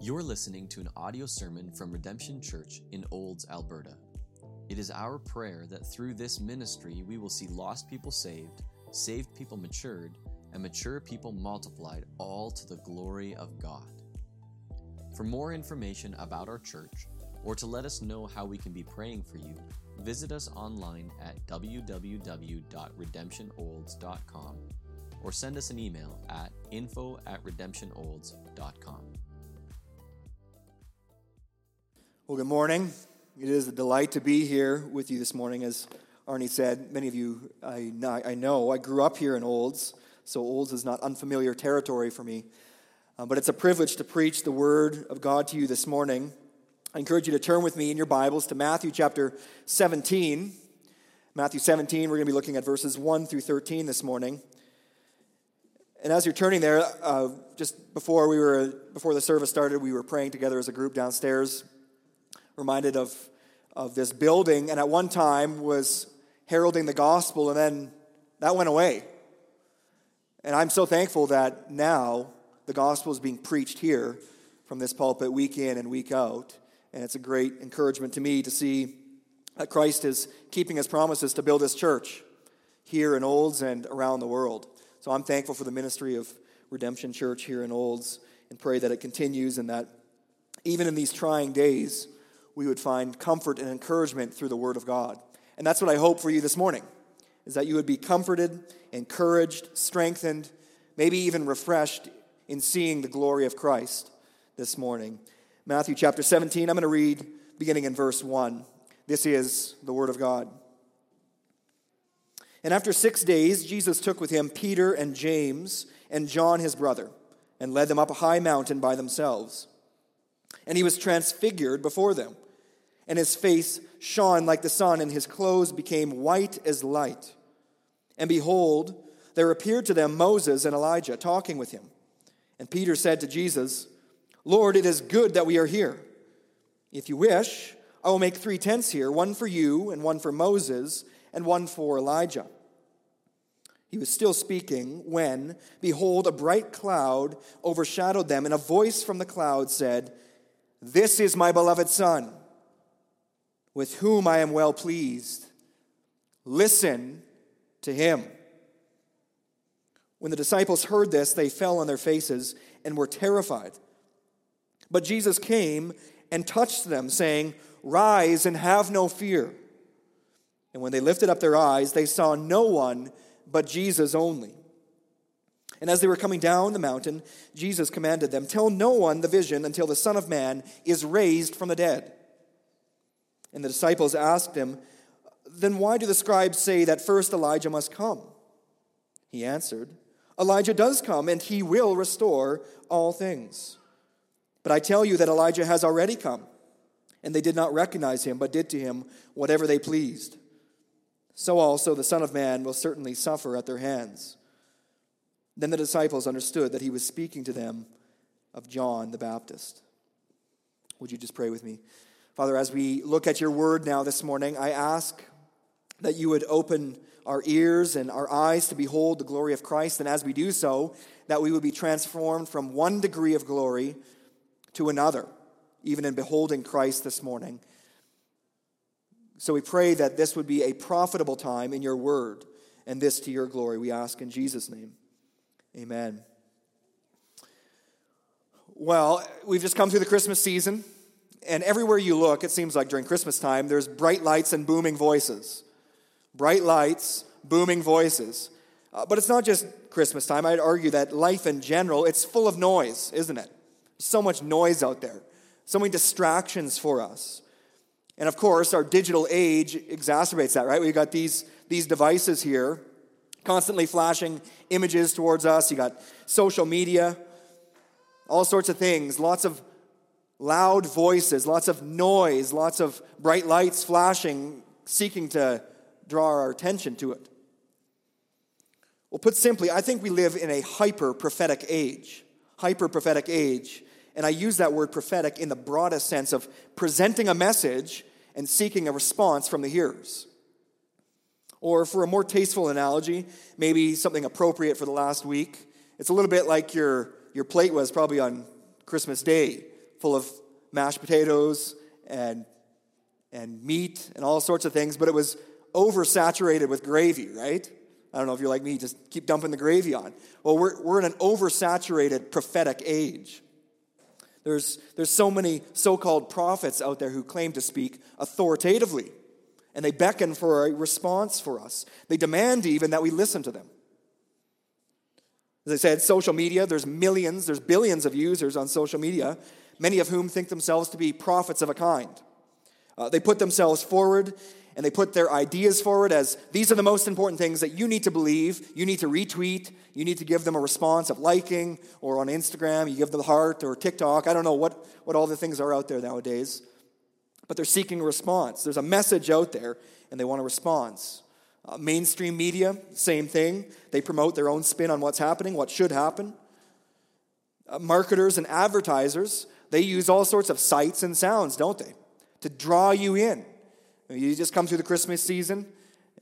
You're listening to an audio sermon from Redemption Church in Olds, Alberta. It is our prayer that through this ministry we will see lost people saved, saved people matured, and mature people multiplied, all to the glory of God. For more information about our church, or to let us know how we can be praying for you, visit us online at www.redemptionolds.com or send us an email at info at redemptionolds.com. Well, good morning. It is a delight to be here with you this morning. As Arnie said, many of you I, know, I grew up here in Olds, so Olds is not unfamiliar territory for me. Uh, but it's a privilege to preach the Word of God to you this morning. I encourage you to turn with me in your Bibles to Matthew chapter 17. Matthew 17, we're going to be looking at verses 1 through 13 this morning. And as you're turning there, uh, just before we were before the service started, we were praying together as a group downstairs reminded of, of this building, and at one time was heralding the gospel, and then that went away. And I'm so thankful that now the gospel is being preached here from this pulpit week in and week out. And it's a great encouragement to me to see that Christ is keeping his promises to build his church here in Olds and around the world. So I'm thankful for the ministry of Redemption Church here in Olds and pray that it continues and that even in these trying days, we would find comfort and encouragement through the Word of God. And that's what I hope for you this morning, is that you would be comforted, encouraged, strengthened, maybe even refreshed in seeing the glory of Christ this morning. Matthew chapter 17, I'm going to read beginning in verse 1. This is the Word of God. And after six days, Jesus took with him Peter and James and John his brother, and led them up a high mountain by themselves. And he was transfigured before them and his face shone like the sun, and his clothes became white as light. And behold, there appeared to them Moses and Elijah talking with him. And Peter said to Jesus, Lord, it is good that we are here. If you wish, I will make three tents here one for you, and one for Moses, and one for Elijah. He was still speaking when, behold, a bright cloud overshadowed them, and a voice from the cloud said, This is my beloved Son with whom I am well pleased. Listen to him. When the disciples heard this, they fell on their faces and were terrified. But Jesus came and touched them, saying, Rise and have no fear. And when they lifted up their eyes, they saw no one but Jesus only. And as they were coming down the mountain, Jesus commanded them, Tell no one the vision until the Son of Man is raised from the dead. And the disciples asked him, Then why do the scribes say that first Elijah must come? He answered, Elijah does come, and he will restore all things. But I tell you that Elijah has already come, and they did not recognize him, but did to him whatever they pleased. So also the Son of Man will certainly suffer at their hands. Then the disciples understood that he was speaking to them of John the Baptist. Would you just pray with me? Father, as we look at your word now this morning, I ask that you would open our ears and our eyes to behold the glory of Christ, and as we do so, that we would be transformed from one degree of glory to another, even in beholding Christ this morning. So we pray that this would be a profitable time in your word, and this to your glory, we ask in Jesus' name. Amen. Well, we've just come through the Christmas season. And everywhere you look, it seems like during Christmas time, there's bright lights and booming voices. Bright lights, booming voices. Uh, but it's not just Christmas time. I'd argue that life in general, it's full of noise, isn't it? So much noise out there, so many distractions for us. And of course, our digital age exacerbates that, right? We've got these, these devices here constantly flashing images towards us. You got social media, all sorts of things, lots of loud voices, lots of noise, lots of bright lights flashing, seeking to draw our attention to it. Well, put simply, I think we live in a hyper prophetic age. Hyper prophetic age. And I use that word prophetic in the broadest sense of presenting a message and seeking a response from the hearers. Or for a more tasteful analogy, maybe something appropriate for the last week, it's a little bit like your, your plate was probably on Christmas Day, full of mashed potatoes and, and meat and all sorts of things, but it was oversaturated with gravy, right? I don't know if you're like me, just keep dumping the gravy on. Well, we're, we're in an oversaturated prophetic age. There's, there's so many so called prophets out there who claim to speak authoritatively, and they beckon for a response for us. They demand even that we listen to them. As I said, social media, there's millions, there's billions of users on social media, many of whom think themselves to be prophets of a kind. Uh, they put themselves forward and they put their ideas forward as these are the most important things that you need to believe, you need to retweet, you need to give them a response of liking, or on Instagram, you give them the heart, or TikTok. I don't know what, what all the things are out there nowadays. But they're seeking a response. There's a message out there, and they want a response. Uh, mainstream media, same thing. They promote their own spin on what's happening, what should happen. Uh, marketers and advertisers, they use all sorts of sights and sounds, don't they? To draw you in. You just come through the Christmas season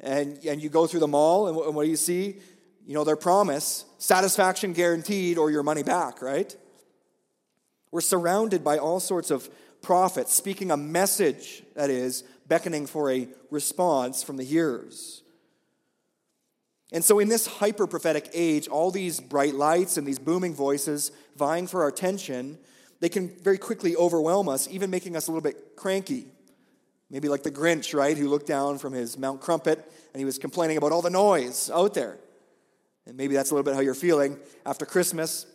and, and you go through the mall, and, and what do you see? You know, their promise satisfaction guaranteed or your money back, right? We're surrounded by all sorts of prophets speaking a message that is beckoning for a response from the hearers. And so, in this hyper prophetic age, all these bright lights and these booming voices vying for our attention, they can very quickly overwhelm us, even making us a little bit cranky. Maybe like the Grinch, right, who looked down from his Mount Crumpet and he was complaining about all the noise out there. And maybe that's a little bit how you're feeling after Christmas.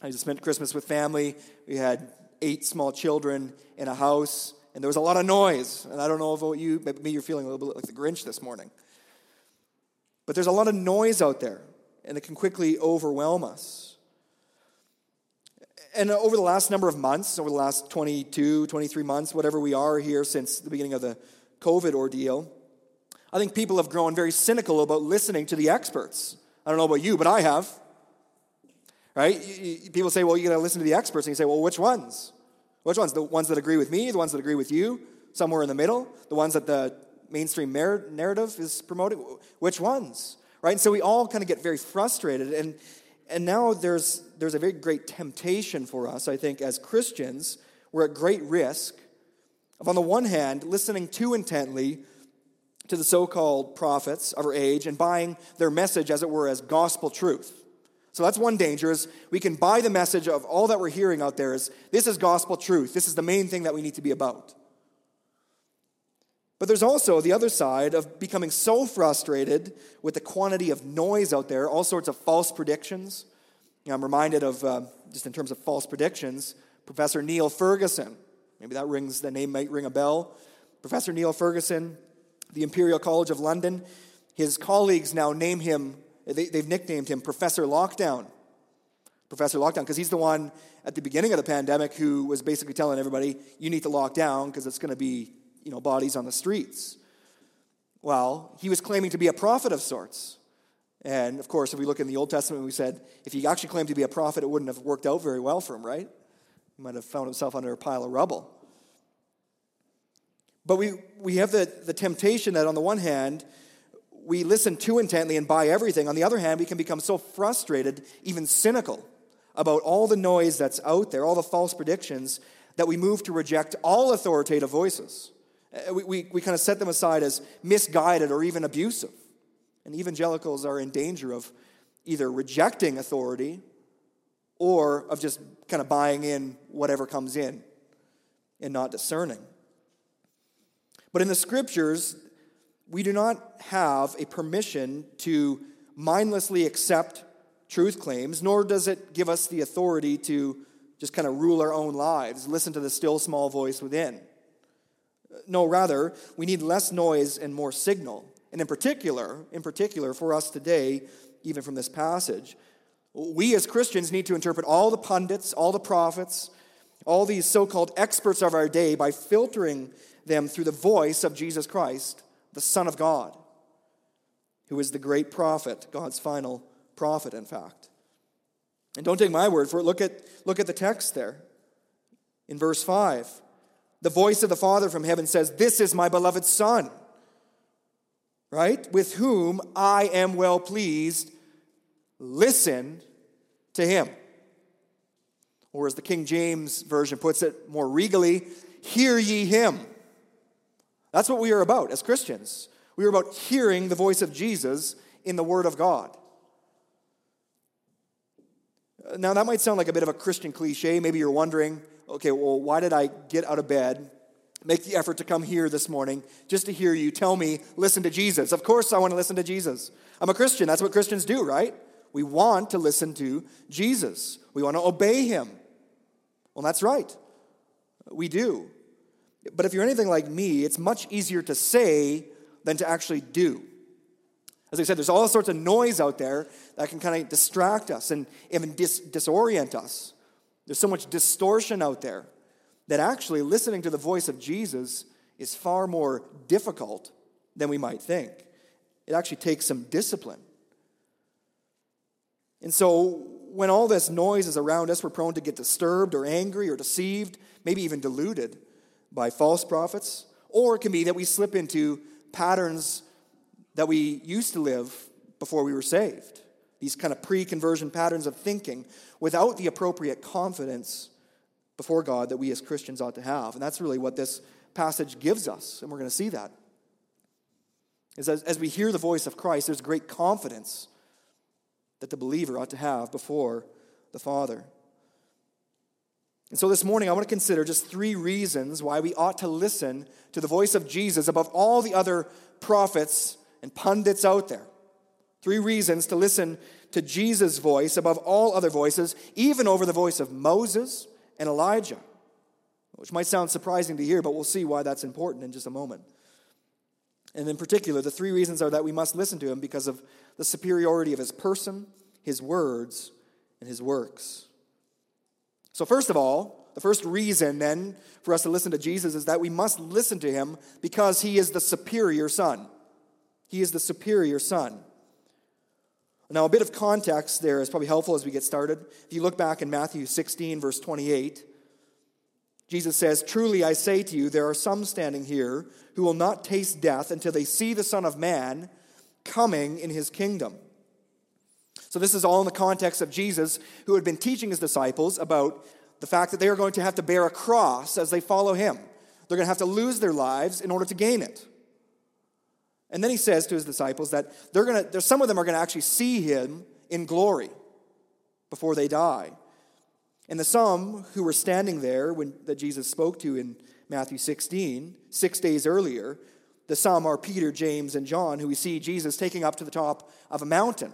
I just spent Christmas with family. We had eight small children in a house, and there was a lot of noise. And I don't know about you, but maybe you're feeling a little bit like the Grinch this morning. But there's a lot of noise out there, and it can quickly overwhelm us. And uh, over the last number of months, over the last 22, 23 months, whatever we are here since the beginning of the COVID ordeal, I think people have grown very cynical about listening to the experts. I don't know about you, but I have. Right? People say, well, you got to listen to the experts. And you say, well, which ones? Which ones? The ones that agree with me, the ones that agree with you, somewhere in the middle, the ones that the mainstream narrative is promoting? Which ones? Right? And so we all kind of get very frustrated. And, and now there's, there's a very great temptation for us, I think, as Christians. We're at great risk of, on the one hand, listening too intently to the so called prophets of our age and buying their message, as it were, as gospel truth. So that's one danger is we can buy the message of all that we're hearing out there is this is gospel truth. This is the main thing that we need to be about. But there's also the other side of becoming so frustrated with the quantity of noise out there, all sorts of false predictions. You know, I'm reminded of, uh, just in terms of false predictions, Professor Neil Ferguson. Maybe that rings, the name might ring a bell. Professor Neil Ferguson, the Imperial College of London, his colleagues now name him, they, they've nicknamed him Professor Lockdown. Professor Lockdown, because he's the one at the beginning of the pandemic who was basically telling everybody, you need to lock down because it's going to be you know, bodies on the streets. Well, he was claiming to be a prophet of sorts. And of course, if we look in the Old Testament, we said if he actually claimed to be a prophet, it wouldn't have worked out very well for him, right? He might have found himself under a pile of rubble. But we, we have the, the temptation that, on the one hand, we listen too intently and buy everything. On the other hand, we can become so frustrated, even cynical, about all the noise that's out there, all the false predictions, that we move to reject all authoritative voices. Uh, we, we, we kind of set them aside as misguided or even abusive. And evangelicals are in danger of either rejecting authority or of just kind of buying in whatever comes in and not discerning. But in the scriptures, we do not have a permission to mindlessly accept truth claims, nor does it give us the authority to just kind of rule our own lives, listen to the still small voice within. No, rather, we need less noise and more signal. And in particular, in particular, for us today, even from this passage, we as Christians need to interpret all the pundits, all the prophets, all these so called experts of our day by filtering them through the voice of Jesus Christ, the Son of God, who is the great prophet, God's final prophet, in fact. And don't take my word for it. Look at, look at the text there in verse 5. The voice of the Father from heaven says, This is my beloved Son. right? With whom I am well pleased. Listen to him. Or as the King James Version puts it more regally, hear ye him. That's what we are about as Christians. We are about hearing the voice of Jesus in the Word of God. Now, that might sound like a bit of a Christian cliche. Maybe you're wondering, okay, well, why did I get out of bed, make the effort to come here this morning just to hear you tell me, listen to Jesus? Of course, I want to listen to Jesus. I'm a Christian. That's what Christians do, right? We want to listen to Jesus, we want to obey him. Well, that's right. We do. But if you're anything like me, it's much easier to say than to actually do. As I said, there's all sorts of noise out there that can kind of distract us and even dis- disorient us. There's so much distortion out there that actually listening to the voice of Jesus is far more difficult than we might think. It actually takes some discipline. And so, when all this noise is around us, we're prone to get disturbed or angry or deceived, maybe even deluded by false prophets. Or it can be that we slip into patterns that we used to live before we were saved. These kind of pre conversion patterns of thinking without the appropriate confidence before God that we as Christians ought to have. And that's really what this passage gives us, and we're going to see that. Is as, as we hear the voice of Christ, there's great confidence that the believer ought to have before the Father. And so this morning, I want to consider just three reasons why we ought to listen to the voice of Jesus above all the other prophets and pundits out there. Three reasons to listen to Jesus' voice above all other voices, even over the voice of Moses and Elijah, which might sound surprising to hear, but we'll see why that's important in just a moment. And in particular, the three reasons are that we must listen to him because of the superiority of his person, his words, and his works. So, first of all, the first reason then for us to listen to Jesus is that we must listen to him because he is the superior son. He is the superior son. Now, a bit of context there is probably helpful as we get started. If you look back in Matthew 16, verse 28, Jesus says, Truly I say to you, there are some standing here who will not taste death until they see the Son of Man coming in his kingdom. So, this is all in the context of Jesus, who had been teaching his disciples about the fact that they are going to have to bear a cross as they follow him. They're going to have to lose their lives in order to gain it. And then he says to his disciples that they're going to, some of them are going to actually see him in glory before they die. And the some who were standing there when that Jesus spoke to in Matthew 16, six days earlier, the some are Peter, James, and John, who we see Jesus taking up to the top of a mountain.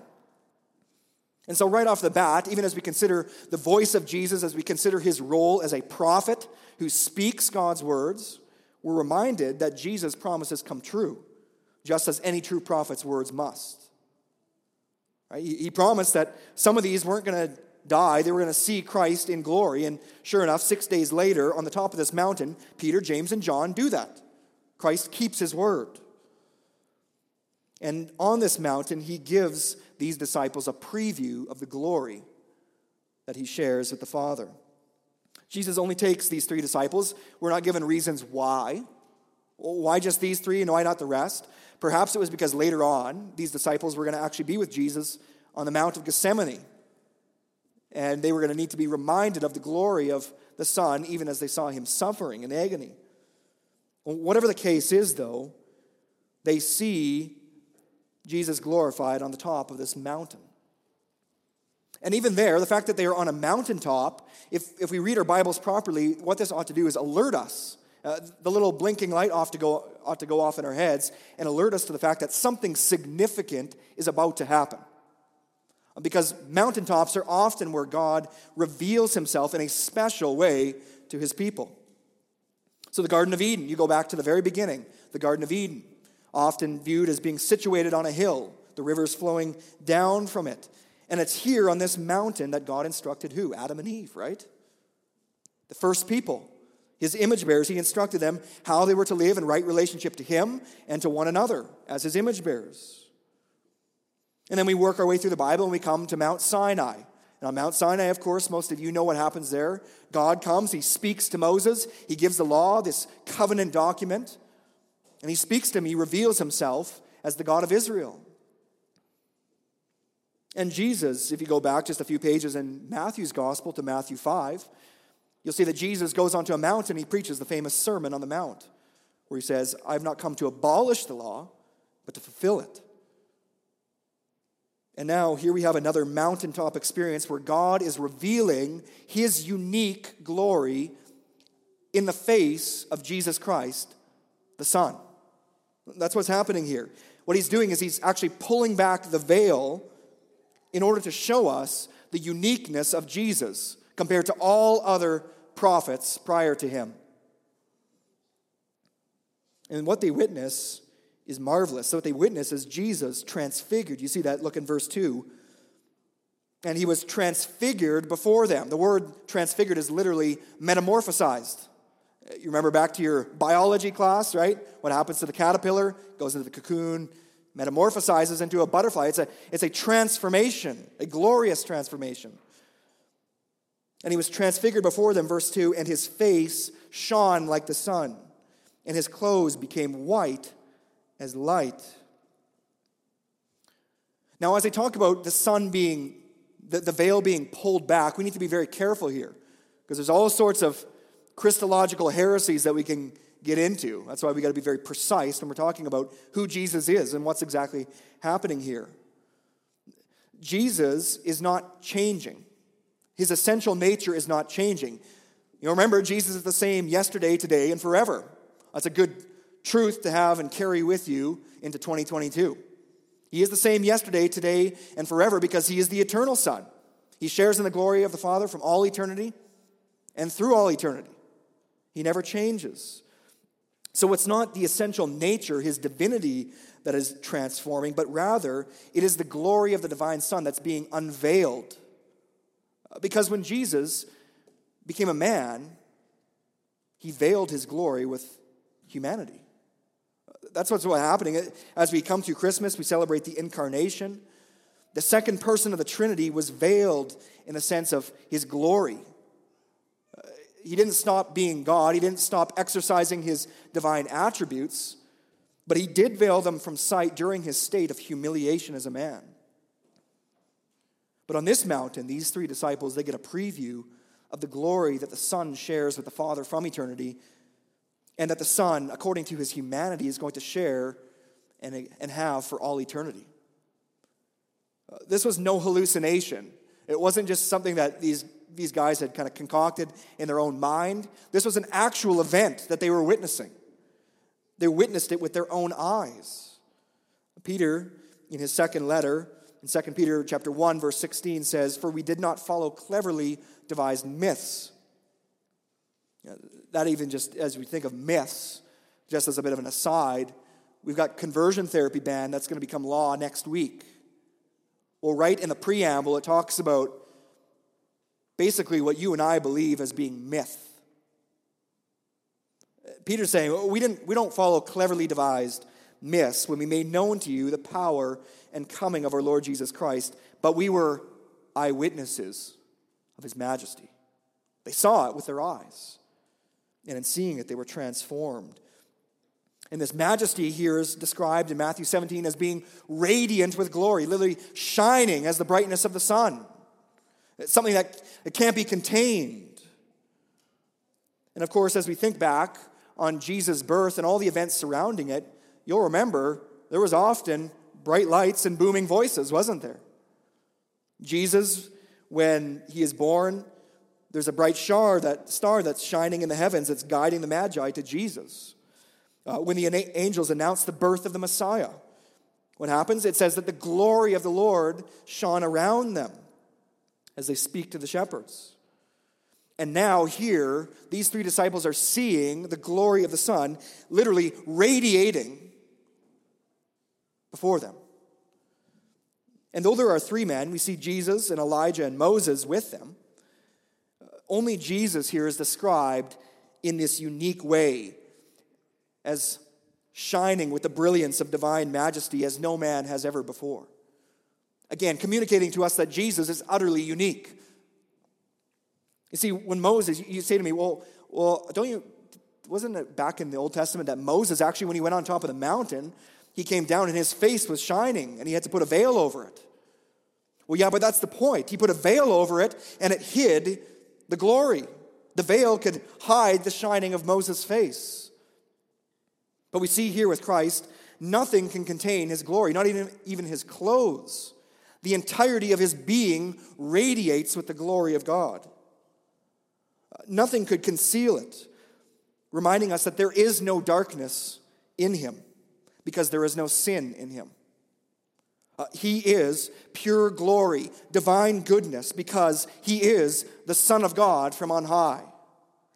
And so, right off the bat, even as we consider the voice of Jesus, as we consider his role as a prophet who speaks God's words, we're reminded that Jesus' promises come true just as any true prophet's words must. He promised that some of these weren't going to die, they were going to see Christ in glory. And sure enough, six days later, on the top of this mountain, Peter, James, and John do that. Christ keeps his word. And on this mountain, he gives these disciples a preview of the glory that he shares with the Father. Jesus only takes these three disciples. We're not given reasons why. Why just these three and why not the rest? Perhaps it was because later on, these disciples were going to actually be with Jesus on the Mount of Gethsemane. And they were going to need to be reminded of the glory of the Son, even as they saw him suffering in agony. Whatever the case is, though, they see Jesus glorified on the top of this mountain. And even there, the fact that they are on a mountaintop, if, if we read our Bibles properly, what this ought to do is alert us uh, the little blinking light ought to, go, ought to go off in our heads and alert us to the fact that something significant is about to happen. Because mountaintops are often where God reveals himself in a special way to his people. So, the Garden of Eden, you go back to the very beginning, the Garden of Eden, often viewed as being situated on a hill, the rivers flowing down from it. And it's here on this mountain that God instructed who? Adam and Eve, right? The first people his image bearers, he instructed them how they were to live in right relationship to him and to one another as his image bearers. And then we work our way through the Bible and we come to Mount Sinai. And on Mount Sinai, of course, most of you know what happens there. God comes, he speaks to Moses, he gives the law, this covenant document, and he speaks to him, he reveals himself as the God of Israel. And Jesus, if you go back just a few pages in Matthew's gospel to Matthew 5, you'll see that Jesus goes onto a mountain, he preaches the famous Sermon on the Mount, where he says, I have not come to abolish the law, but to fulfill it. And now here we have another mountaintop experience where God is revealing his unique glory in the face of Jesus Christ, the Son. That's what's happening here. What he's doing is he's actually pulling back the veil in order to show us the uniqueness of Jesus compared to all other prophets prior to him. And what they witness is marvelous. So, what they witness is Jesus transfigured. You see that? Look in verse 2. And he was transfigured before them. The word transfigured is literally metamorphosized. You remember back to your biology class, right? What happens to the caterpillar? Goes into the cocoon, metamorphosizes into a butterfly. It's a, it's a transformation, a glorious transformation. And he was transfigured before them, verse 2, and his face shone like the sun, and his clothes became white as light. Now, as I talk about the sun being, the, the veil being pulled back, we need to be very careful here because there's all sorts of Christological heresies that we can get into. That's why we got to be very precise when we're talking about who Jesus is and what's exactly happening here. Jesus is not changing. His essential nature is not changing. You know, remember, Jesus is the same yesterday, today, and forever. That's a good truth to have and carry with you into 2022. He is the same yesterday, today, and forever because he is the eternal Son. He shares in the glory of the Father from all eternity and through all eternity. He never changes. So it's not the essential nature, his divinity, that is transforming, but rather it is the glory of the divine Son that's being unveiled. Because when Jesus became a man, he veiled his glory with humanity. That's what's happening. As we come to Christmas, we celebrate the incarnation. The second person of the Trinity was veiled in the sense of his glory he didn't stop being God, he didn't stop exercising his divine attributes, but he did veil them from sight during his state of humiliation as a man. But on this mountain, these three disciples, they get a preview of the glory that the Son shares with the Father from eternity, and that the Son, according to his humanity, is going to share and, and have for all eternity. Uh, this was no hallucination. It wasn't just something that these these guys had kind of concocted in their own mind. This was an actual event that they were witnessing. They witnessed it with their own eyes. Peter, in his second letter, in 2 Peter chapter 1, verse 16, says, For we did not follow cleverly devised myths. That even just as we think of myths, just as a bit of an aside, we've got conversion therapy ban that's going to become law next week. Well, right in the preamble, it talks about basically what you and I believe as being myth. Peter's saying, we, didn't, we don't follow cleverly devised myths when we made known to you the power and coming of our Lord Jesus Christ, but we were eyewitnesses of his majesty. They saw it with their eyes, and in seeing it, they were transformed. And this majesty here is described in Matthew 17 as being radiant with glory, literally shining as the brightness of the sun. It's something that it can't be contained. And of course, as we think back on Jesus' birth and all the events surrounding it, you'll remember there was often bright lights and booming voices, wasn't there? Jesus, when he is born, there's a bright star, that star that's shining in the heavens that's guiding the Magi to Jesus. Uh, when the angels announce the birth of the Messiah, what happens? It says that the glory of the Lord shone around them as they speak to the shepherds. And now, here, these three disciples are seeing the glory of the Son literally radiating before them. And though there are three men, we see Jesus and Elijah and Moses with them. Uh, only Jesus here is described in this unique way as shining with the brilliance of divine majesty as no man has ever before. Again, communicating to us that Jesus is utterly unique. You see, when Moses, you say to me, well, well, don't you, wasn't it back in the Old Testament that Moses actually, when he went on top of the mountain, he came down and his face was shining and he had to put a veil over it. Well, yeah, but that's the point. He put a veil over it and it hid the glory. The veil could hide the shining of Moses' face. But we see here with Christ, nothing can contain his glory, not even, even his clothes. The entirety of his being radiates with the glory of God. Nothing could conceal it, reminding us that there is no darkness in him because there is no sin in him. Uh, he is pure glory, divine goodness, because he is the Son of God from on high.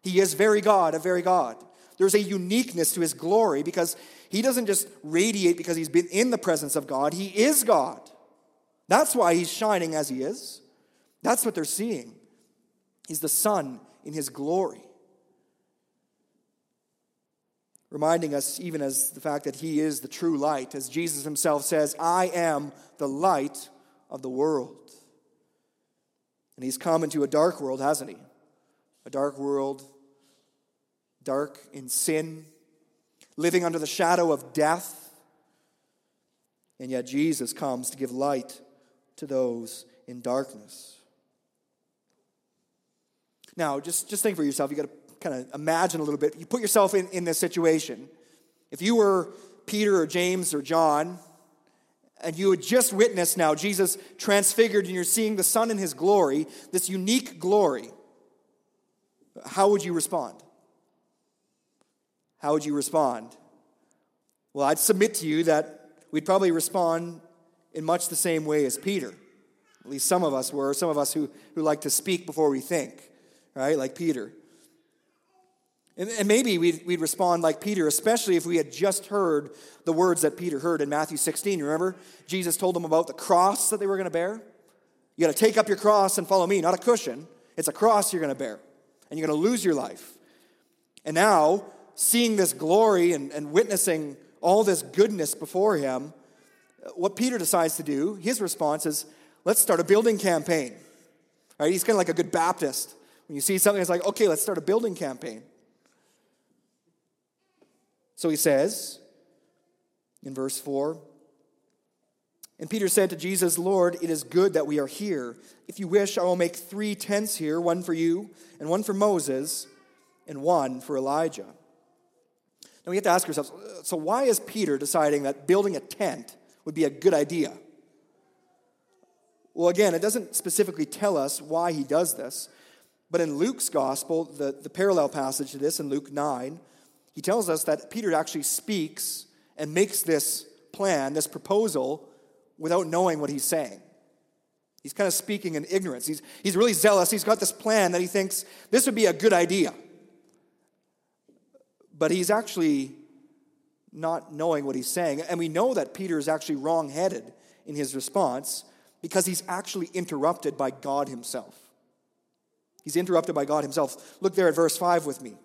He is very God, a very God. There's a uniqueness to his glory because he doesn't just radiate because he's been in the presence of God, he is God. That's why he's shining as he is. That's what they're seeing. He's the Son in his glory. Reminding us, even as the fact that he is the true light, as Jesus himself says, I am the light of the world. And he's come into a dark world, hasn't he? A dark world, dark in sin, living under the shadow of death. And yet Jesus comes to give light to those in darkness. Now, just, just think for yourself. You got to kind of imagine a little bit. You put yourself in, in this situation. If you were Peter or James or John, and you had just witnessed now Jesus transfigured, and you're seeing the Son in his glory, this unique glory, how would you respond? How would you respond? Well, I'd submit to you that we'd probably respond in much the same way as Peter. At least some of us were, some of us who, who like to speak before we think right? Like Peter. And, maybe we'd, we'd respond like Peter, especially if we had just heard the words that Peter heard in Matthew 16. Remember? Jesus told them about the cross that they were going to bear. You got to take up your cross and follow me, not a cushion. It's a cross you're going to bear, and you're going to lose your life. And now, seeing this glory and, and witnessing all this goodness before him, what Peter decides to do, his response is, let's start a building campaign. Right? He's kind of like a good Baptist. When you see something, it's like, okay, let's start a building campaign. So he says in verse 4 And Peter said to Jesus, Lord, it is good that we are here. If you wish, I will make three tents here one for you, and one for Moses, and one for Elijah. Now we have to ask ourselves uh, so, why is Peter deciding that building a tent would be a good idea? Well, again, it doesn't specifically tell us why he does this, but in Luke's gospel, the, the parallel passage to this in Luke 9, he tells us that Peter actually speaks and makes this plan, this proposal, without knowing what he's saying. He's kind of speaking in ignorance. He's, he's really zealous. He's got this plan that he thinks this would be a good idea. But he's actually not knowing what he's saying. And we know that Peter is actually wrong headed in his response because he's actually interrupted by God himself. He's interrupted by God himself. Look there at verse 5 with me.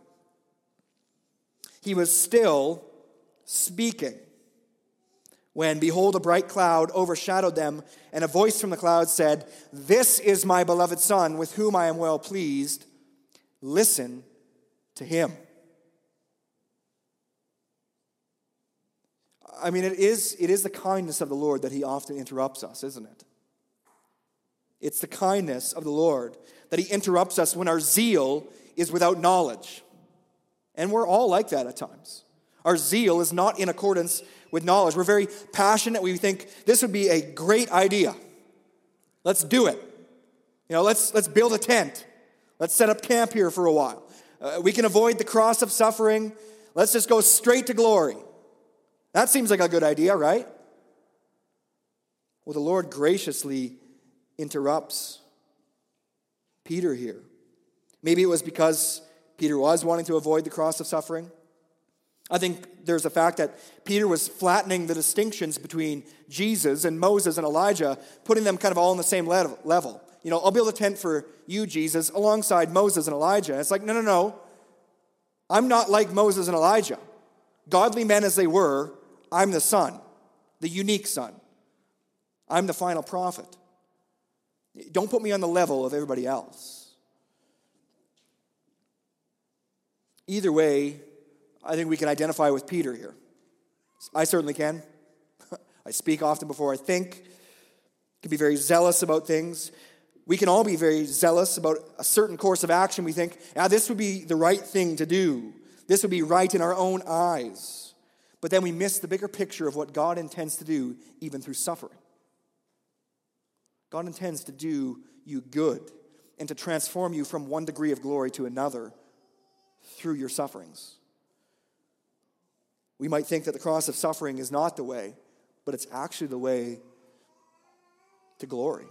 He was still speaking when, behold, a bright cloud overshadowed them, and a voice from the cloud said, This is my beloved Son, with whom I am well pleased. Listen to him. I mean, it is, it is the kindness of the Lord that he often interrupts us, isn't it? It's the kindness of the Lord that He interrupts us when our zeal is without knowledge. And we're all like that at times. Our zeal is not in accordance with knowledge. We're very passionate. We think this would be a great idea. Let's do it. You know, let's, let's build a tent. Let's set up camp here for a while. Uh, we can avoid the cross of suffering. Let's just go straight to glory. That seems like a good idea, right? Well, the Lord graciously interrupts Peter here. Maybe it was because Peter was wanting to avoid the cross of suffering. I think there's a fact that Peter was flattening the distinctions between Jesus and Moses and Elijah, putting them kind of all on the same level. You know, I'll build a tent for you, Jesus, alongside Moses and Elijah. It's like, no, no, no. I'm not like Moses and Elijah. Godly men as they were, I'm the son, the unique son. I'm the final prophet. Don't put me on the level of everybody else. Either way, I think we can identify with Peter here. I certainly can. I speak often before I think, can be very zealous about things. We can all be very zealous about a certain course of action. We think, ah, this would be the right thing to do. This would be right in our own eyes. But then we miss the bigger picture of what God intends to do, even through suffering. God intends to do you good and to transform you from one degree of glory to another through your sufferings. We might think that the cross of suffering is not the way, but it's actually the way to glory.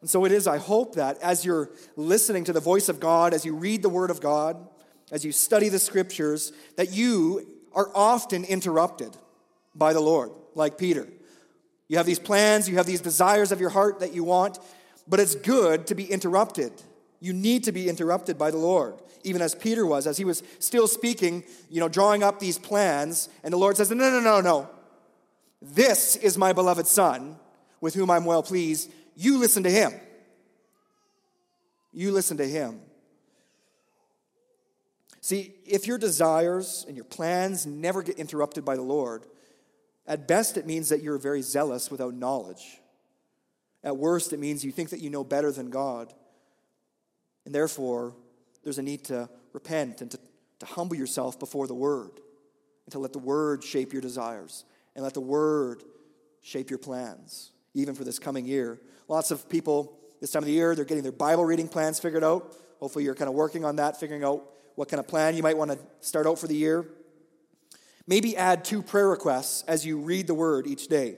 And so it is, I hope that as you're listening to the voice of God, as you read the Word of God, as you study the Scriptures, that you are often interrupted by the Lord, like Peter. You have these plans, you have these desires of your heart that you want, but it's good to be interrupted. You need to be interrupted by the Lord, even as Peter was, as he was still speaking, you know, drawing up these plans, and the Lord says, No, no, no, no. This is my beloved Son, with whom I'm well pleased. You listen to him. You listen to him. See, if your desires and your plans never get interrupted by the Lord, at best it means that you're very zealous without knowledge. At worst, it means you think that you know better than God. And therefore, there's a need to repent and to, to humble yourself before the Word and to let the Word shape your desires and let the Word shape your plans, even for this coming year. Lots of people this time of the year, they're getting their Bible reading plans figured out. Hopefully, you're kind of working on that, figuring out what kind of plan you might want to start out for the year. Maybe add two prayer requests as you read the Word each day.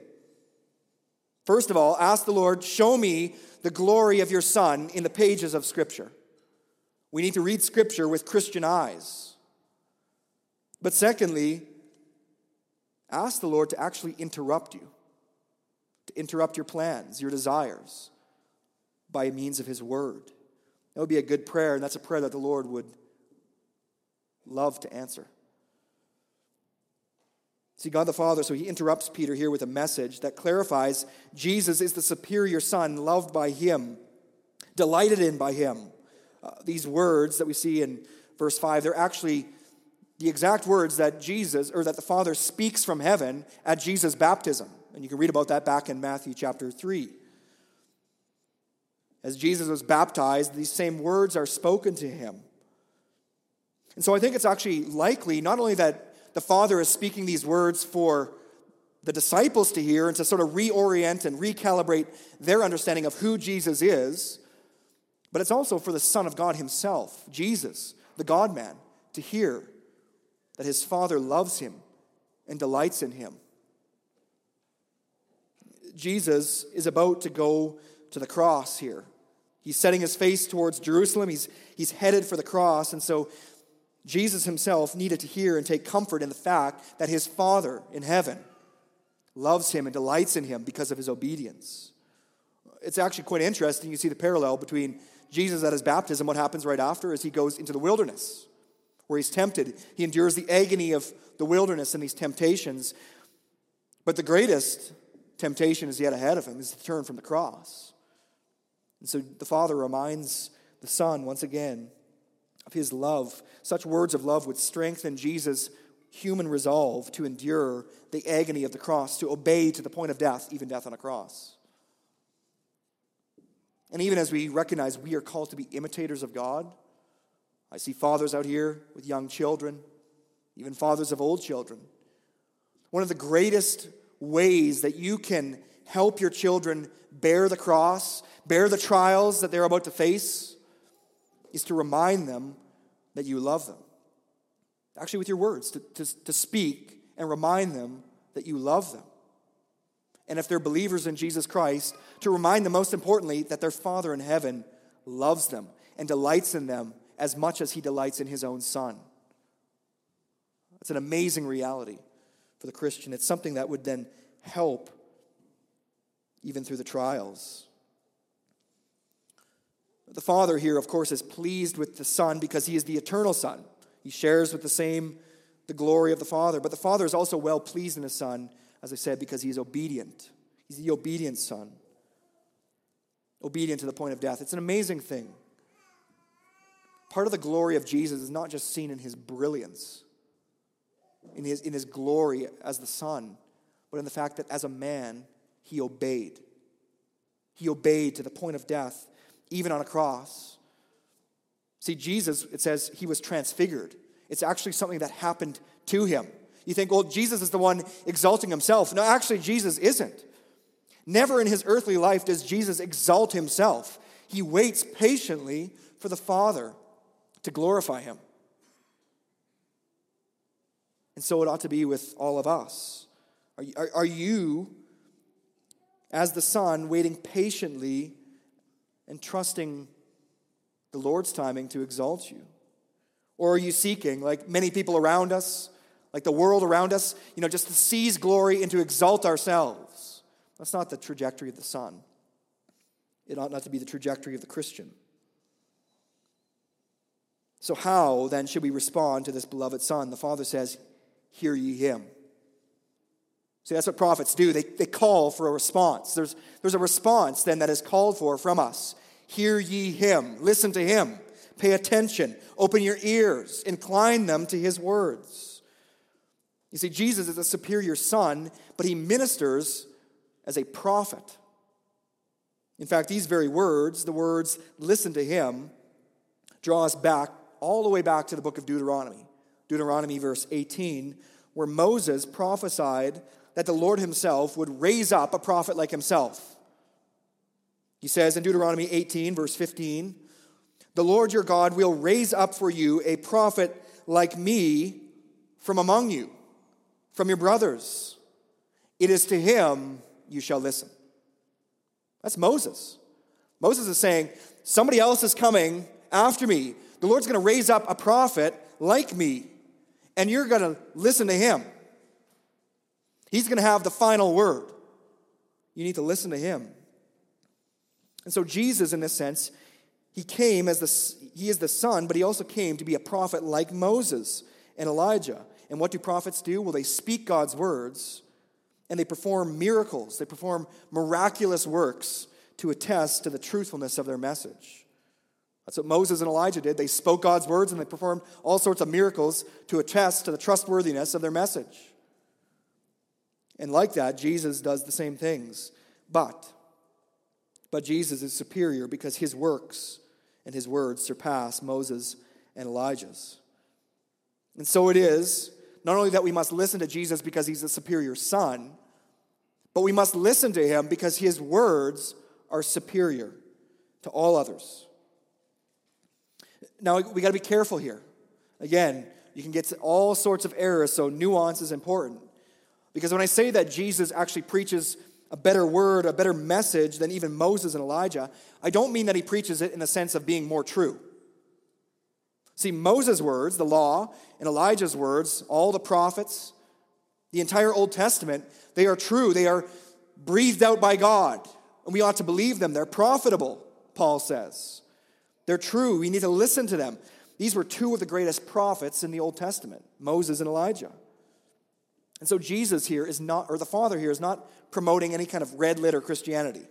First of all, ask the Lord, show me the glory of your Son in the pages of Scripture. We need to read Scripture with Christian eyes. But secondly, ask the Lord to actually interrupt you, to interrupt your plans, your desires by means of His Word. That would be a good prayer, and that's a prayer that the Lord would love to answer. See, God the Father, so he interrupts Peter here with a message that clarifies Jesus is the superior Son, loved by him, delighted in by him. Uh, these words that we see in verse 5, they're actually the exact words that Jesus, or that the Father speaks from heaven at Jesus' baptism. And you can read about that back in Matthew chapter 3. As Jesus was baptized, these same words are spoken to him. And so I think it's actually likely not only that the Father is speaking these words for the disciples to hear and to sort of reorient and recalibrate their understanding of who Jesus is, but it's also for the Son of God himself, Jesus, the God man, to hear that his Father loves him and delights in him. Jesus is about to go to the cross here. He's setting his face towards Jerusalem. He's, he's headed for the cross. And so Jesus himself needed to hear and take comfort in the fact that his Father in heaven loves him and delights in him because of his obedience. It's actually quite interesting. You see the parallel between Jesus at his baptism, what happens right after is he goes into the wilderness where he's tempted. He endures the agony of the wilderness and these temptations. But the greatest temptation is yet ahead of him is to turn from the cross. And so the Father reminds the Son once again of his love. Such words of love would strengthen Jesus' human resolve to endure the agony of the cross, to obey to the point of death, even death on a cross. And even as we recognize we are called to be imitators of God, I see fathers out here with young children, even fathers of old children. One of the greatest ways that you can help your children bear the cross, bear the trials that they're about to face, is to remind them that you love them. Actually, with your words, to, to, to speak and remind them that you love them. And if they're believers in Jesus Christ, to remind them, most importantly, that their Father in heaven loves them and delights in them as much as he delights in his own Son. It's an amazing reality for the Christian. It's something that would then help even through the trials. The Father here, of course, is pleased with the Son because he is the eternal Son. He shares with the same the glory of the Father. But the Father is also well pleased in his Son, as I said, because he is obedient. He's the obedient Son. Obedient to the point of death. It's an amazing thing. Part of the glory of Jesus is not just seen in his brilliance, in his, in his glory as the Son, but in the fact that as a man, he obeyed. He obeyed to the point of death, even on a cross. See, Jesus, it says he was transfigured. It's actually something that happened to him. You think, well, Jesus is the one exalting himself. No, actually, Jesus isn't. Never in his earthly life does Jesus exalt himself. He waits patiently for the Father to glorify him. And so it ought to be with all of us. Are, are, are you, as the Son, waiting patiently and trusting the Lord's timing to exalt you? Or are you seeking, like many people around us, like the world around us, you know, just to seize glory and to exalt ourselves? That's not the trajectory of the Son. It ought not to be the trajectory of the Christian. So, how then should we respond to this beloved Son? The Father says, Hear ye him. See, that's what prophets do. They, they call for a response. There's, there's a response then that is called for from us. Hear ye him. Listen to him. Pay attention. Open your ears. Incline them to his words. You see, Jesus is a superior son, but he ministers as a prophet. In fact, these very words, the words, listen to him, draw us back, all the way back to the book of Deuteronomy. Deuteronomy, verse 18, where Moses prophesied that the Lord himself would raise up a prophet like himself. He says in Deuteronomy 18, verse 15, The Lord your God will raise up for you a prophet like me from among you, from your brothers. It is to him you shall listen. That's Moses. Moses is saying, Somebody else is coming after me. The Lord's going to raise up a prophet like me, and you're going to listen to him. He's going to have the final word. You need to listen to him. And so, Jesus, in this sense, he came as the, he is the son, but he also came to be a prophet like Moses and Elijah. And what do prophets do? Well, they speak God's words and they perform miracles, they perform miraculous works to attest to the truthfulness of their message. That's what Moses and Elijah did. They spoke God's words and they performed all sorts of miracles to attest to the trustworthiness of their message. And like that, Jesus does the same things. But, but Jesus is superior because his works and his words surpass Moses and Elijah's. And so it is not only that we must listen to Jesus because he's a superior son, but we must listen to him because his words are superior to all others. Now, we got to be careful here. Again, you can get all sorts of errors, so nuance is important. Because when I say that Jesus actually preaches a better word, a better message than even Moses and Elijah, I don't mean that he preaches it in the sense of being more true. See, Moses' words, the law, and Elijah's words, all the prophets, the entire Old Testament, they are true. They are breathed out by God, and we ought to believe them. They're profitable, Paul says. They're true. We need to listen to them. These were two of the greatest prophets in the Old Testament Moses and Elijah. And so Jesus here is not, or the Father here is not promoting any kind of red letter Christianity.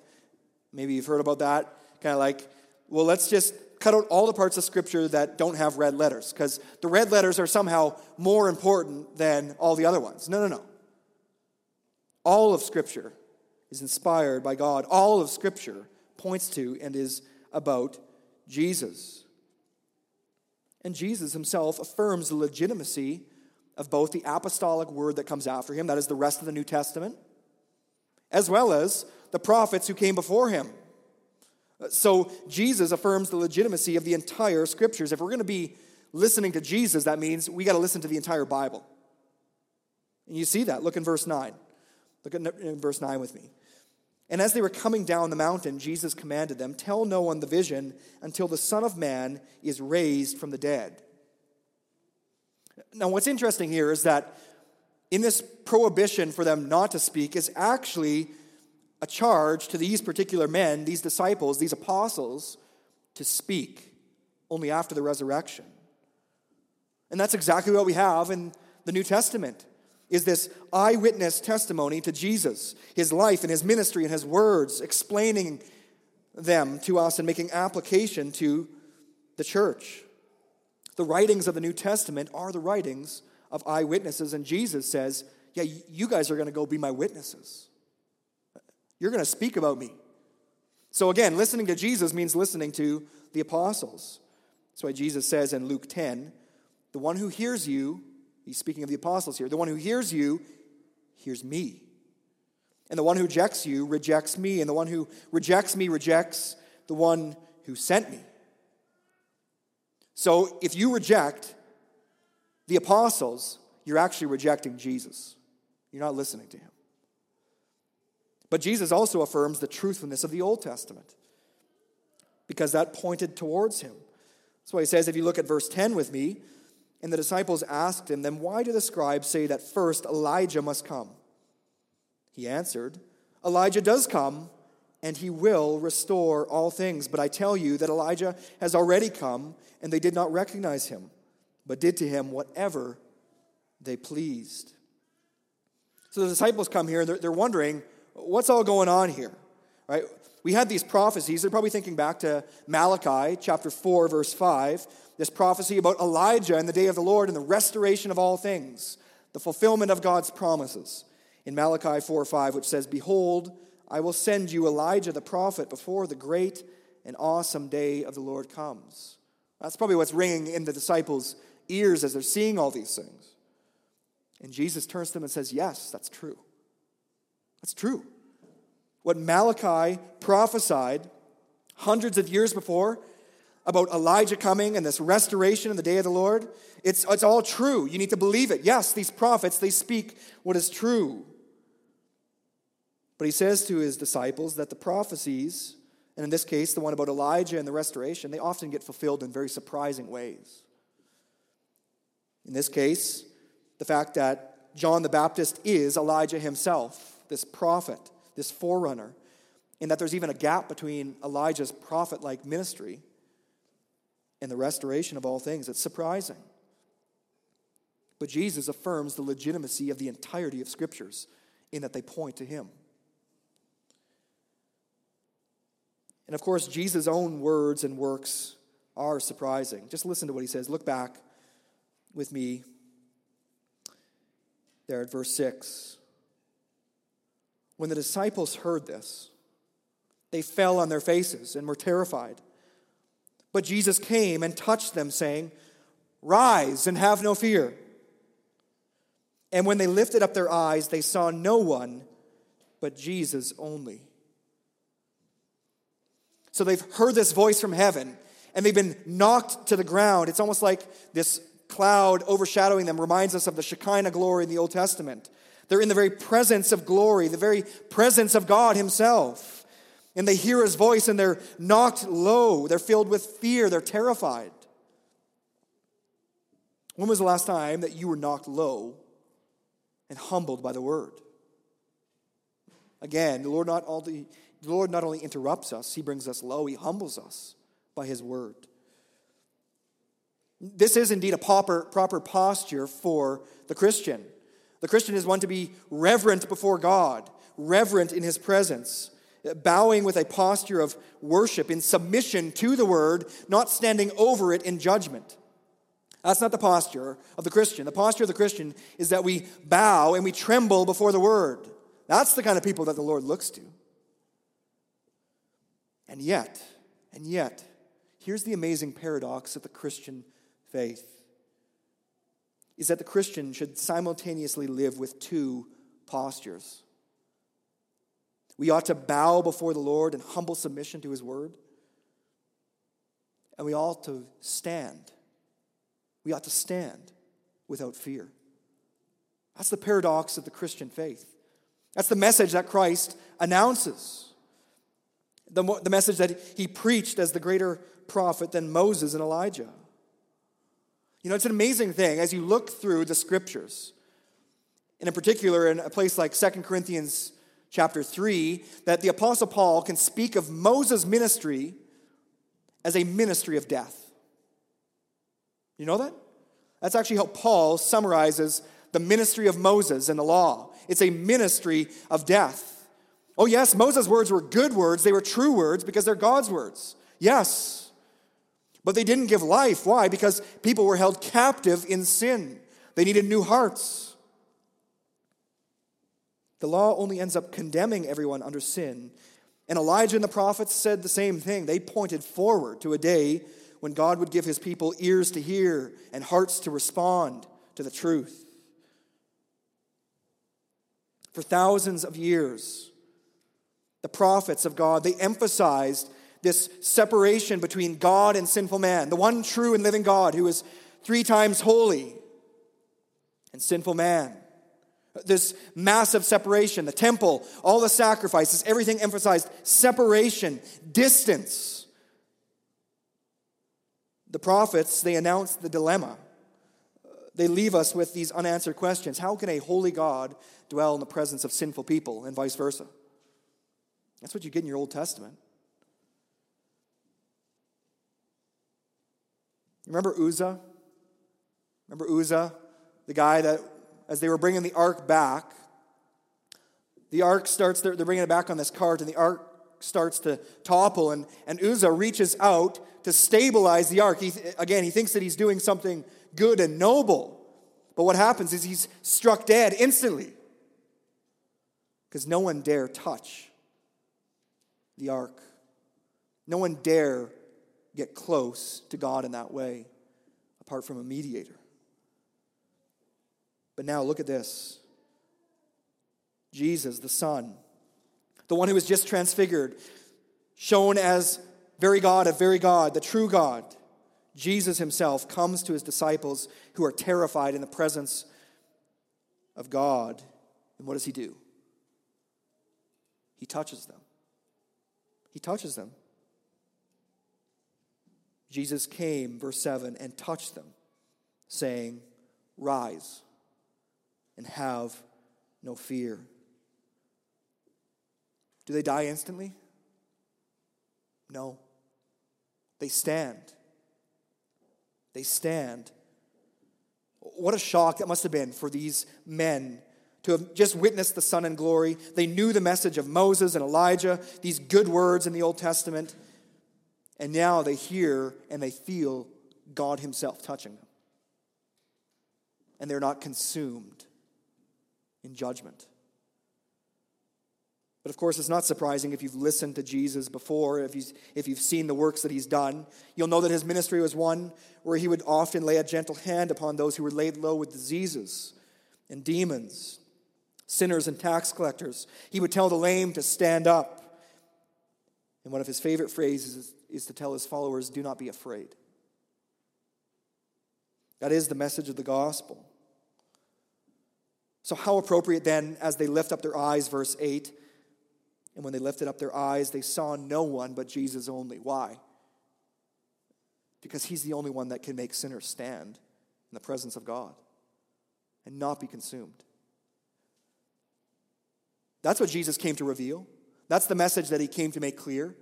Maybe you've heard about that. Kind of like, well, let's just cut out all the parts of Scripture that don't have red letters, because the red letters are somehow more important than all the other ones. No, no, no. All of Scripture is inspired by God. All of Scripture points to and is about Jesus. And Jesus himself affirms the legitimacy of both the apostolic word that comes after him, that is the rest of the New Testament, as well as the prophets who came before him. So Jesus affirms the legitimacy of the entire scriptures. If we're going to be listening to Jesus, that means we got to listen to the entire Bible. And you see that. Look in verse 9. Look at verse 9 with me. And as they were coming down the mountain, Jesus commanded them, Tell no one the vision until the Son of Man is raised from the dead. Now, what's interesting here is that in this prohibition for them not to speak is actually a charge to these particular men, these disciples, these apostles, to speak only after the resurrection. And that's exactly what we have in the New Testament is this eyewitness testimony to Jesus, his life and his ministry and his words, explaining them to us and making application to the church. The writings of the New Testament are the writings of eyewitnesses, and Jesus says, Yeah, you guys are going to go be my witnesses. You're going to speak about me. So again, listening to Jesus means listening to the apostles. That's why Jesus says in Luke 10 the one who hears you, he's speaking of the apostles here, the one who hears you hears me. And the one who rejects you rejects me, and the one who rejects me rejects the one who sent me. So if you reject the apostles, you're actually rejecting Jesus. You're not listening to him. But Jesus also affirms the truthfulness of the Old Testament because that pointed towards him. That's why he says, if you look at verse 10 with me, and the disciples asked him, Then why do the scribes say that first Elijah must come? He answered, Elijah does come, and he will restore all things. But I tell you that Elijah has already come, and they did not recognize him, but did to him whatever they pleased. So the disciples come here, they're, they're wondering, what's all going on here? Right? We had these prophecies. They're probably thinking back to Malachi chapter 4, verse 5, this prophecy about Elijah and the day of the Lord and the restoration of all things, the fulfillment of God's promises. In Malachi 4 5, which says, Behold, I will send you Elijah the prophet before the great and awesome day of the Lord comes. That's probably what's ringing in the disciples' ears as they're seeing all these things. And Jesus turns to them and says, Yes, that's true. That's true. What Malachi prophesied hundreds of years before about Elijah coming and this restoration in the day of the Lord, it's, it's all true. You need to believe it. Yes, these prophets, they speak what is true. But he says to his disciples that the prophecies, and in this case, the one about Elijah and the restoration, they often get fulfilled in very surprising ways. In this case, the fact that John the Baptist is Elijah himself, this prophet, this forerunner, and that there's even a gap between Elijah's prophet like ministry and the restoration of all things. It's surprising. But Jesus affirms the legitimacy of the entirety of scriptures in that they point to him. And of course, Jesus' own words and works are surprising. Just listen to what he says. Look back with me there at verse 6. When the disciples heard this, they fell on their faces and were terrified. But Jesus came and touched them, saying, Rise and have no fear. And when they lifted up their eyes, they saw no one but Jesus only. So they've heard this voice from heaven and they've been knocked to the ground. It's almost like this cloud overshadowing them reminds us of the Shekinah glory in the Old Testament. They're in the very presence of glory, the very presence of God Himself. And they hear His voice and they're knocked low. They're filled with fear. They're terrified. When was the last time that you were knocked low and humbled by the Word? Again, the Lord not only, the Lord not only interrupts us, He brings us low, He humbles us by His Word. This is indeed a proper, proper posture for the Christian. The Christian is one to be reverent before God, reverent in His presence, bowing with a posture of worship in submission to the Word, not standing over it in judgment. That's not the posture of the Christian. The posture of the Christian is that we bow and we tremble before the Word. That's the kind of people that the Lord looks to. And yet, and yet, here's the amazing paradox of the Christian faith is that the Christian should simultaneously live with two postures. We ought to bow before the Lord in humble submission to his word. And we ought to stand. We ought to stand without fear. That's the paradox of the Christian faith. That's the message that Christ announces. The, the message that he preached as the greater prophet than Moses and Elijah. You know, it's an amazing thing as you look through the scriptures, and in particular in a place like Second Corinthians chapter 3, that the Apostle Paul can speak of Moses' ministry as a ministry of death. You know that? That's actually how Paul summarizes the ministry of Moses and the law. It's a ministry of death. Oh, yes, Moses' words were good words, they were true words because they're God's words. Yes. But they didn't give life. Why? Because people were held captive in sin. They needed new hearts. The law only ends up condemning everyone under sin. And Elijah and the prophets said the same thing. They pointed forward to a day when God would give his people ears to hear and hearts to respond to the truth. For thousands of years, the prophets of God, they emphasized this separation between God and sinful man, the one true and living God who is three times holy, and sinful man. This massive separation, the temple, all the sacrifices, everything emphasized separation, distance. The prophets, they announced the dilemma. They leave us with these unanswered questions. How can a holy God dwell in the presence of sinful people, and vice versa? That's what you get in your Old Testament. Remember Uzzah? Remember Uzzah, the guy that, as they were bringing the ark back, the ark starts, they're, bringing it back on this cart, and the ark starts to topple, and, and Uzzah reaches out to stabilize the ark. He, again, he thinks that he's doing something good and noble. But what happens is he's struck dead instantly because no one dare touch the ark. No one dare get close to God in that way apart from a mediator. But now look at this Jesus, the Son, the one who was just transfigured, shown as very God of very God, the true God. Jesus himself comes to his disciples who are terrified in the presence of God. And what does he do? He touches them. He touches them. Jesus came, verse 7, and touched them, saying, Rise and have no fear. Do they die instantly? No. They stand. They stand. What a shock that must have been for these men to have just witnessed the Son in glory. They knew the message of Moses and Elijah, these good words in the Old Testament. And now they hear and they feel God Himself touching them. And they're not consumed in judgment. But of course, it's not surprising if you've listened to Jesus before, if, he's, if you've seen the works that he's done. You'll know that his ministry was one where he would often lay a gentle hand upon those who were laid low with diseases and demons, sinners and tax collectors. He would tell the lame to stand up. And one of his favorite phrases is to tell his followers, do not be afraid. That is the message of the gospel. So, how appropriate then, as they lift up their eyes, verse 8, and when they lifted up their eyes, they saw no one but Jesus only. Why? Because he's the only one that can make sinners stand in the presence of God and not be consumed. That's what Jesus came to reveal. That's the message that he came to make clear.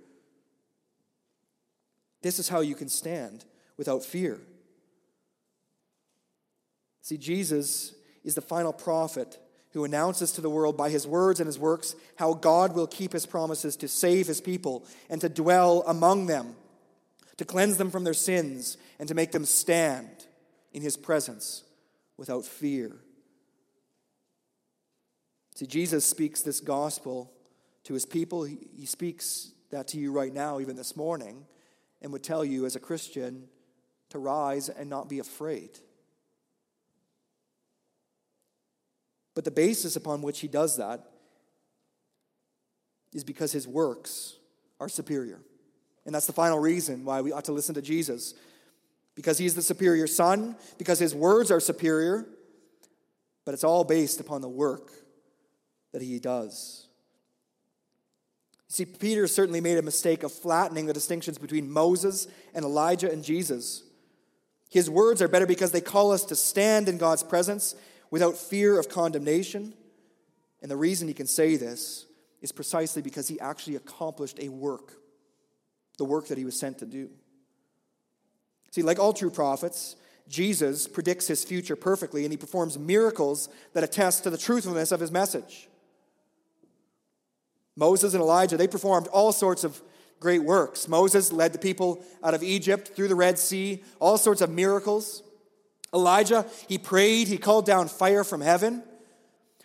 This is how you can stand without fear. See, Jesus is the final prophet who announces to the world by his words and his works how God will keep his promises to save his people and to dwell among them, to cleanse them from their sins, and to make them stand in his presence without fear. See, Jesus speaks this gospel to his people. He, he speaks that to you right now, even this morning and would tell you as a Christian to rise and not be afraid. But the basis upon which he does that is because his works are superior. And that's the final reason why we ought to listen to Jesus. Because he's the superior son, because his words are superior, but it's all based upon the work that he does. See, Peter certainly made a mistake of flattening the distinctions between Moses and Elijah and Jesus. His words are better because they call us to stand in God's presence without fear of condemnation. And the reason he can say this is precisely because he actually accomplished a work, the work that he was sent to do. See, like all true prophets, Jesus predicts his future perfectly and he performs miracles that attest to the truthfulness of his message. Moses and Elijah, they performed all sorts of great works. Moses led the people out of Egypt through the Red Sea, all sorts of miracles. Elijah, he prayed, he called down fire from heaven.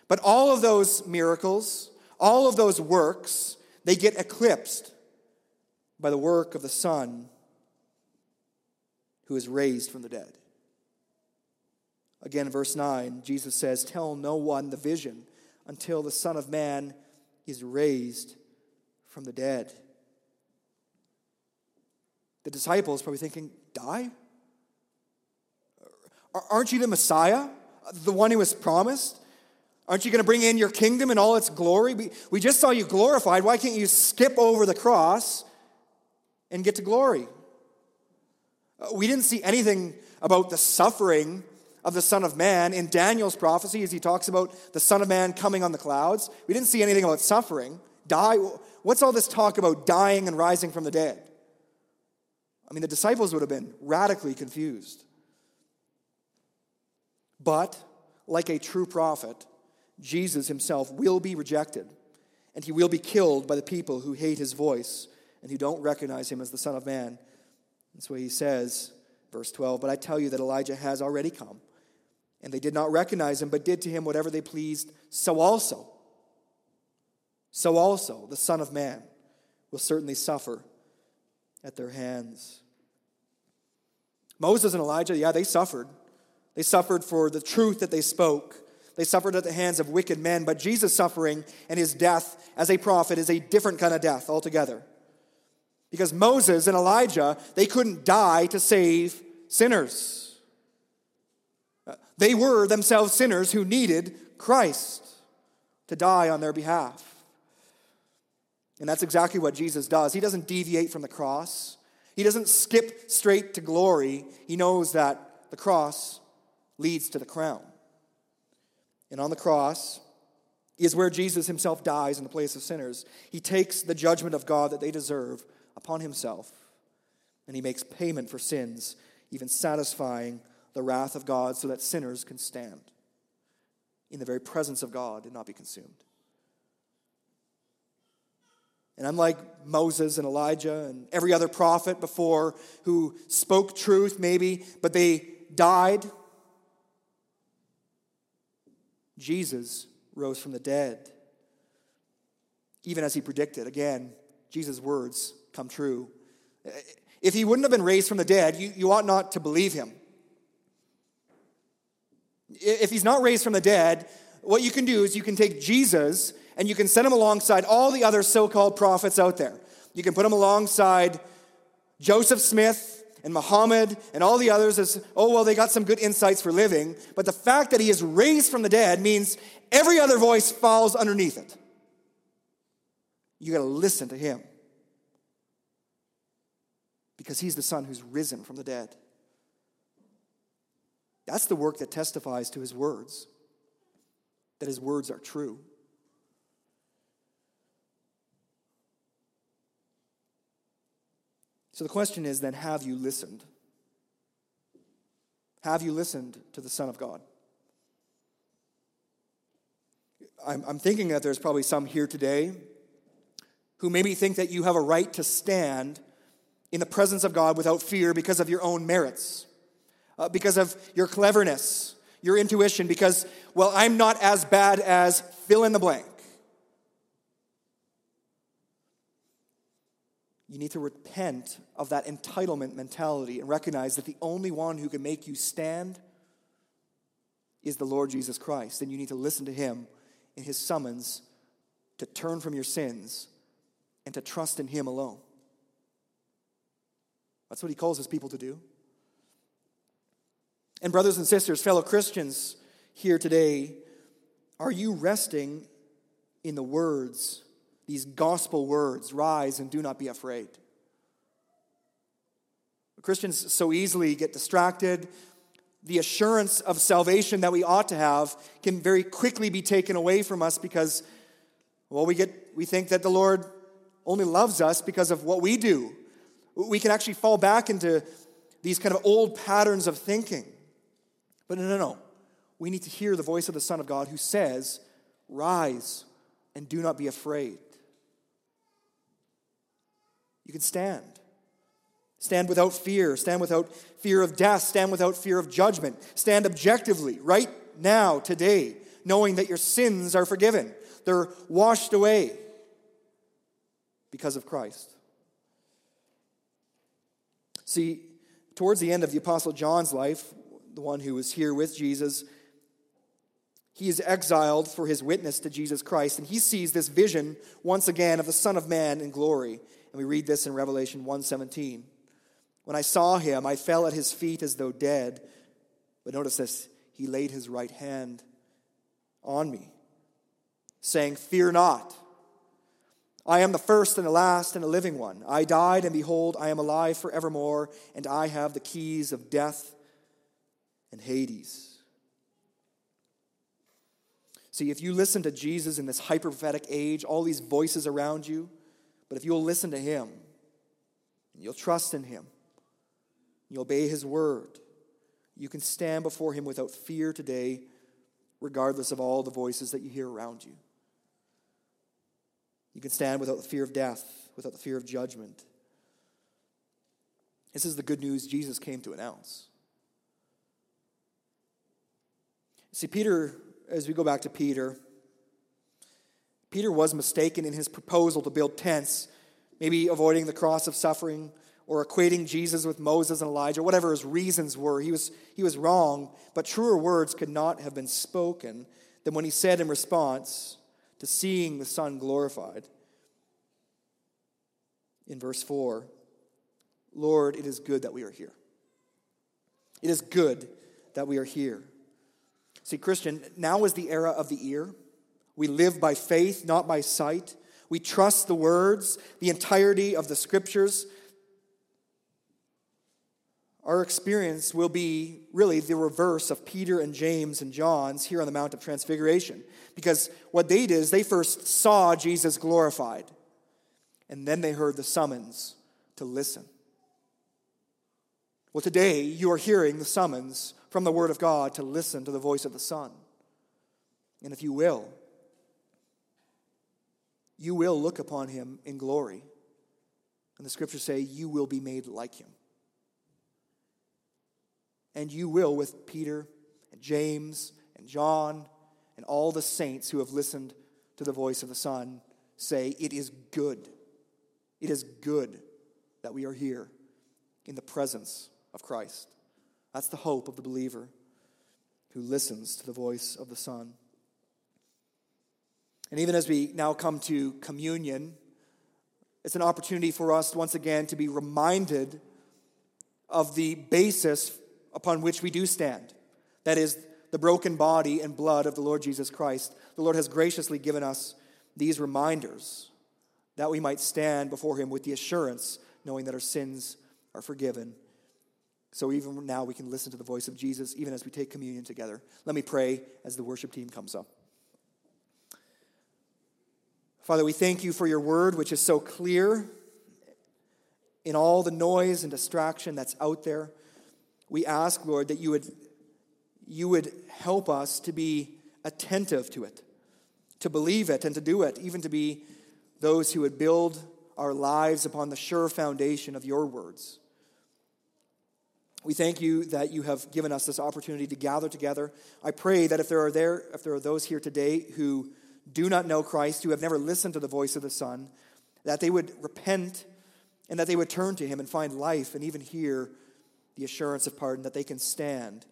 But all of those miracles, all of those works, they get eclipsed by the work of the Son who is raised from the dead. Again, verse 9, Jesus says, Tell no one the vision until the Son of Man is raised from the dead. The disciples probably thinking, Die? Aren't you the Messiah? The one who was promised? Aren't you going to bring in your kingdom in all its glory? We, we just saw you glorified. Why can't you skip over the cross and get to glory? Uh, we didn't see anything about the suffering of the Son of Man in Daniel's prophecy as he talks about the Son of Man coming on the clouds. We didn't see anything about suffering. Die. What's all this talk about dying and rising from the dead? I mean, the disciples would have been radically confused. But, like a true prophet, Jesus himself will be rejected, and he will be killed by the people who hate his voice and who don't recognize him as the Son of Man. That's why he says, verse 12, But I tell you that Elijah has already come, and they did not recognize him, but did to him whatever they pleased. So also, so also the Son of Man will certainly suffer at their hands. Moses and Elijah, yeah, they suffered. They suffered for the truth that they spoke. They suffered at the hands of wicked men, but Jesus' suffering and his death as a prophet is a different kind of death altogether. Because Moses and Elijah, they couldn't die to save sinners. They were themselves sinners who needed Christ to die on their behalf. And that's exactly what Jesus does. He doesn't deviate from the cross, he doesn't skip straight to glory. He knows that the cross leads to the crown. And on the cross is where Jesus himself dies in the place of sinners. He takes the judgment of God that they deserve upon himself, and he makes payment for sins, even satisfying the wrath of God so that sinners can stand in the very presence of God and not be consumed. And unlike Moses and Elijah and every other prophet before who spoke truth, maybe, but they died Jesus rose from the dead. Even as he predicted, again, Jesus' words come true. If he wouldn't have been raised from the dead, you, you ought not to believe him. If he's not raised from the dead, what you can do is you can take Jesus and you can set him alongside all the other so called prophets out there. You can put him alongside Joseph Smith and Muhammad and all the others as, oh, well, they got some good insights for living. But the fact that he is raised from the dead means every other voice falls underneath it. You got to listen to him because he's the son who's risen from the dead. That's the work that testifies to his words, that his words are true. So the question is then have you listened? Have you listened to the Son of God? I'm, I'm thinking that there's probably some here today who maybe think that you have a right to stand in the presence of God without fear because of your own merits, uh, because of your cleverness, your intuition, because, well, I'm not as bad as fill in the blank. you need to repent of that entitlement mentality and recognize that the only one who can make you stand is the Lord Jesus Christ. And you need to listen to him in his summons to turn from your sins and to trust in him alone. That's what he calls his people to do. And, brothers and sisters, fellow Christians here today, are you resting in the words these gospel words rise and do not be afraid. Christians so easily get distracted. The assurance of salvation that we ought to have can very quickly be taken away from us because, well, we, get, we think that the Lord only loves us because of what we do. We can actually fall back into these kind of old patterns of thinking. But no, no, no. We need to hear the voice of the Son of God who says, Rise and do not be afraid. You can stand. Stand without fear. Stand without fear of death. Stand without fear of judgment. Stand objectively, right now, today, knowing that your sins are forgiven, they're washed away because of Christ. See, towards the end of the Apostle John's life, the one who was here with Jesus, he is exiled for his witness to Jesus Christ, and he sees this vision once again of the Son of Man in glory. And we read this in Revelation 1:17. When I saw him, I fell at his feet as though dead. But notice this, he laid his right hand on me, saying, Fear not. I am the first and the last and the living one. I died, and behold, I am alive forevermore, and I have the keys of death and Hades. See, if you listen to Jesus in this hyper prophetic age, all these voices around you, but if you'll listen to him, and you'll trust in him, you obey his word, you can stand before him without fear today, regardless of all the voices that you hear around you. You can stand without the fear of death, without the fear of judgment. This is the good news Jesus came to announce. See, Peter, as we go back to Peter, Peter was mistaken in his proposal to build tents, maybe avoiding the cross of suffering or equating Jesus with Moses and Elijah, whatever his reasons were. He was, he was wrong, but truer words could not have been spoken than when he said in response, to seeing the Son glorified. In verse 4, Lord, it is good that we are here. It is good that we are here. See, Christian, now is the era of the ear. We live by faith, not by sight. We trust the words, the entirety of the scriptures. Our experience will be really the reverse of Peter and James and John's here on the Mount of Transfiguration. Because what they did is they first saw Jesus glorified, and then they heard the summons to listen. Well, today you are hearing the summons from the Word of God to listen to the voice of the Son. And if you will, you will look upon him in glory. And the scriptures say, you will be made like him and you will with Peter and James and John and all the saints who have listened to the voice of the Son say, It is good. It is good that we are here in the presence of Christ. That's the hope of the believer who listens to the voice of the Son. And even as we now come to communion, it's an opportunity for us once again to be reminded of the basis upon which we do stand. That is, the broken body and blood of the Lord Jesus Christ. The Lord has graciously given us these reminders that we might stand before Him with the assurance, knowing that our sins are forgiven. So even now we can listen to the voice of Jesus, even as we take communion together. Let me pray as the worship team comes up. Father, we thank you for your word, which is so clear in all the noise and distraction that's out there we ask, Lord, that you would, you would help us to be attentive to it, to believe it, and to do it, even to be those who would build our lives upon the sure foundation of your words. We thank you that you have given us this opportunity to gather together. I pray that if there are there, if there are those here today who do not know Christ, who have never listened to the voice of the Son, that they would repent and that they would turn to him and find life and even hear the assurance of pardon, that they can stand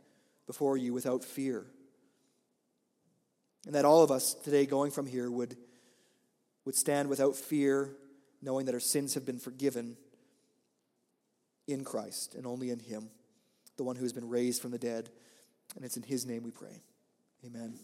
before you without fear. And that all of us today going from here would, would stand without fear, knowing that our sins have been forgiven in Christ and only in Him, the one who has been raised from the dead. And it's in His name we pray. Amen.